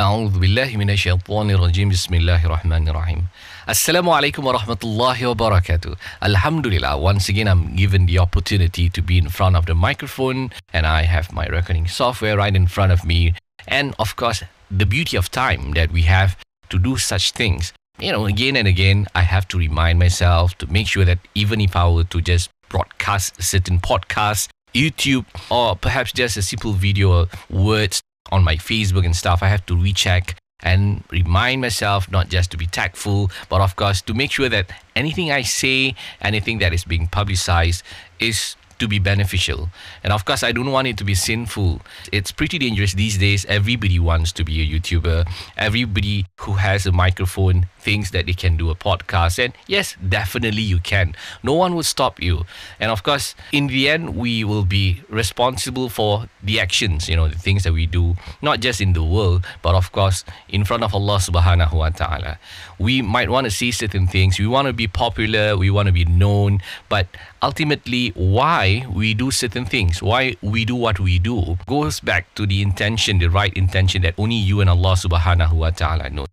أعوذ بالله من الشيطان الرجيم بسم الله الرحمن الرحيم Assalamu alaikum wa rahmatullahi wa barakatuh. Alhamdulillah, once again I'm given the opportunity to be in front of the microphone and I have my recording software right in front of me. And of course, the beauty of time that we have to do such things. You know, again and again, I have to remind myself to make sure that even if I were to just broadcast a certain podcast, YouTube, or perhaps just a simple video or words on my Facebook and stuff, I have to recheck and remind myself not just to be tactful, but of course to make sure that anything I say, anything that is being publicized is to be beneficial. And of course, I don't want it to be sinful. It's pretty dangerous these days. Everybody wants to be a YouTuber. Everybody who has a microphone thinks that they can do a podcast. And yes, definitely you can. No one will stop you. And of course, in the end, we will be responsible for the actions, you know, the things that we do, not just in the world, but of course, in front of Allah subhanahu wa ta'ala. We might want to see certain things. We want to be popular. We want to be known. But ultimately, why we do certain things, why we do what we do, goes back to the intention, the right intention that only you and Allah subhanahu wa ta'ala know.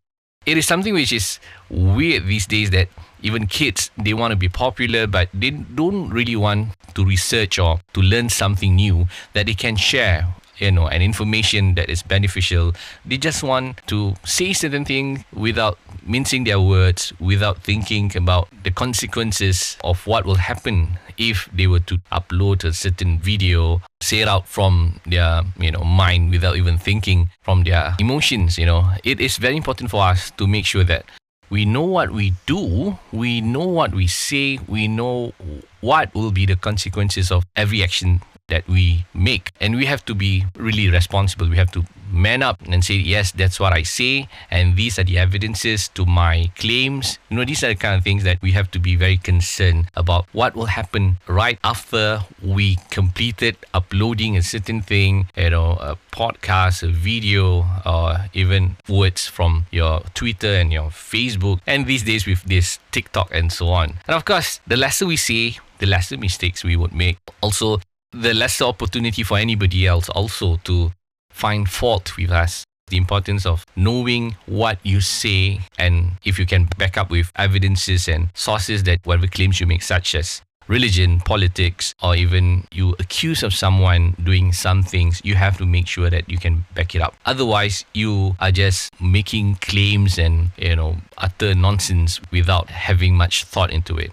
It is something which is weird these days that even kids they want to be popular but they don't really want to research or to learn something new that they can share you know an information that is beneficial they just want to say certain things without mincing their words without thinking about the consequences of what will happen if they were to upload a certain video say it out from their you know mind without even thinking from their emotions you know. It is very important for us to make sure that we know what we do, we know what we say, we know what will be the consequences of every action that we make. And we have to be really responsible. We have to man up and say, yes, that's what I say. And these are the evidences to my claims. You know, these are the kind of things that we have to be very concerned about what will happen right after we completed uploading a certain thing, you know, a podcast, a video, or even words from your Twitter and your Facebook. And these days with this TikTok and so on. And of course, the lesser we say, the lesser mistakes we would make. Also, the lesser opportunity for anybody else also to find fault with us. The importance of knowing what you say and if you can back up with evidences and sources that whatever claims you make, such as religion, politics, or even you accuse of someone doing some things, you have to make sure that you can back it up. Otherwise, you are just making claims and, you know, utter nonsense without having much thought into it.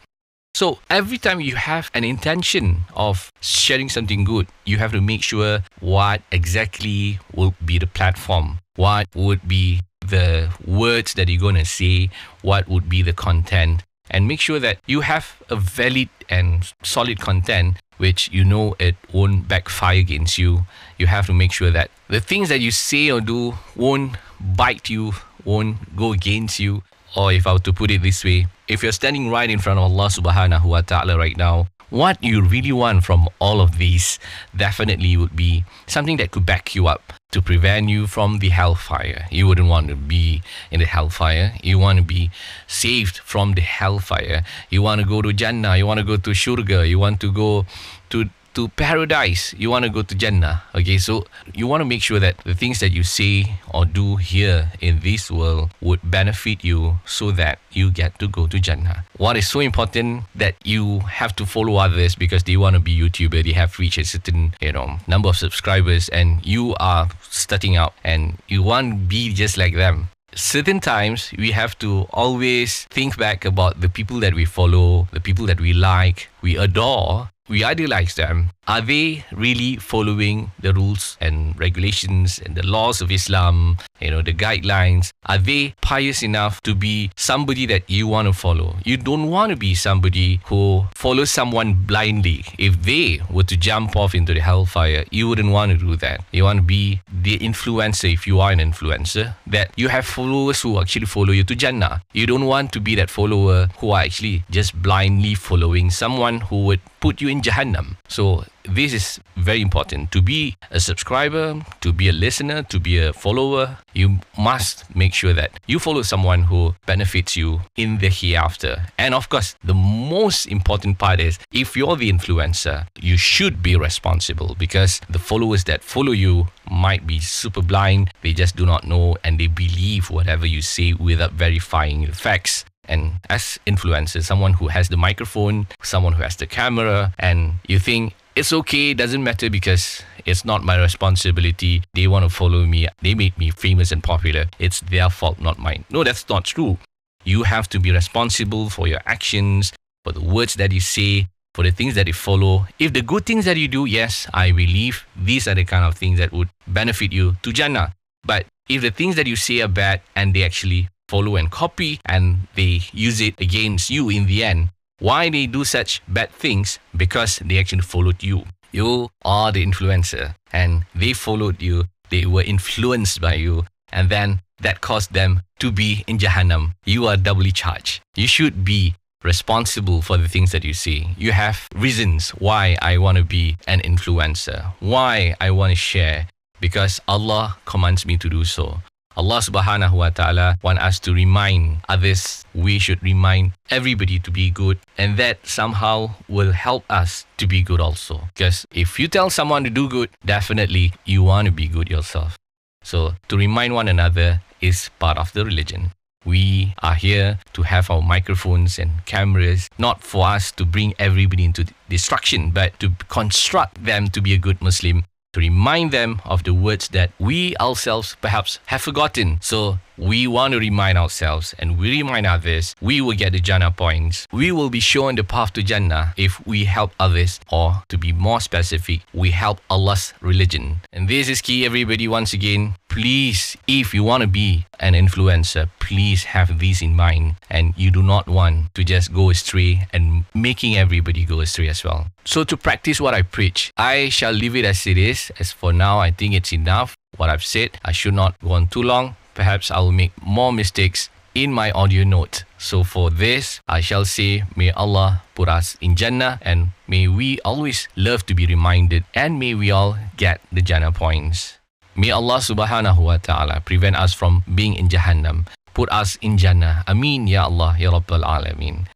So every time you have an intention of sharing something good, you have to make sure what exactly will be the platform, what would be the words that you're going to say, what would be the content, and make sure that you have a valid and solid content which you know it won't backfire against you. You have to make sure that the things that you say or do won't bite you, won't go against you. Or if I were to put it this way, if you're standing right in front of Allah subhanahu wa ta'ala right now, what you really want from all of these definitely would be something that could back you up to prevent you from the hellfire. You wouldn't want to be in the hellfire. You want to be saved from the hellfire. You want to go to Jannah. You want to go to Shurga. You want to go to to paradise. You want to go to Jannah. Okay, so you want to make sure that the things that you say or do here in this world would benefit you so that you get to go to Jannah. What is so important that you have to follow others because they want to be YouTuber, they have reached a certain, you know, number of subscribers and you are starting out and you want to be just like them certain times we have to always think back about the people that we follow, the people that we like, we adore, we idealize them. Are they really following the rules and regulations and the laws of Islam, you know, the guidelines? Are they pious enough to be somebody that you want to follow? You don't want to be somebody who follows someone blindly. If they were to jump off into the hellfire, you wouldn't want to do that. You want to be the influencer if you are an influencer, that you have followers who actually follow you to Jannah. You don't want to be that follower who are actually just blindly following someone who would put you in Jahannam. So this is very important. To be a subscriber, to be a listener, to be a follower, you must make sure that you follow someone who benefits you in the hereafter. And of course, the most important part is if you're the influencer, you should be responsible because the followers that follow you might be super blind, they just do not know, and they believe whatever you say without verifying the facts. And as influencers, someone who has the microphone, someone who has the camera, and you think it's okay, doesn't matter because it's not my responsibility. They want to follow me, they made me famous and popular. It's their fault, not mine. No, that's not true. You have to be responsible for your actions, for the words that you say, for the things that you follow. If the good things that you do, yes, I believe these are the kind of things that would benefit you to Jannah. But if the things that you say are bad and they actually follow and copy and they use it against you in the end, why they do such bad things? Because they actually followed you. You are the influencer and they followed you. They were influenced by you. And then that caused them to be in Jahannam. You are doubly charged. You should be responsible for the things that you see. You have reasons why I want to be an influencer, why I want to share, because Allah commands me to do so. Allah subhanahu wa ta'ala want us to remind others. We should remind everybody to be good and that somehow will help us to be good also. Because if you tell someone to do good definitely you want to be good yourself. So to remind one another is part of the religion. We are here to have our microphones and cameras, not for us to bring everybody into destruction, but to construct them to be a good Muslim, to remind them of the words that we ourselves perhaps have forgotten. So we want to remind ourselves and we remind others, we will get the Jannah points. We will be shown the path to Jannah if we help others, or to be more specific, we help Allah's religion. And this is key, everybody, once again. Please, if you want to be an influencer, please have this in mind. And you do not want to just go astray and making everybody go astray as well. So, to practice what I preach, I shall leave it as it is. As for now, I think it's enough what I've said. I should not go on too long perhaps I will make more mistakes in my audio note. So for this, I shall say, may Allah put us in Jannah and may we always love to be reminded and may we all get the Jannah points. May Allah subhanahu wa ta'ala prevent us from being in Jahannam. Put us in Jannah. Ameen Ya Allah Ya Rabbal Alameen.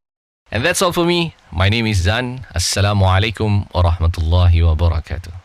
And that's all for me. My name is Zan. Assalamu alaikum wa rahmatullahi wa barakatuh.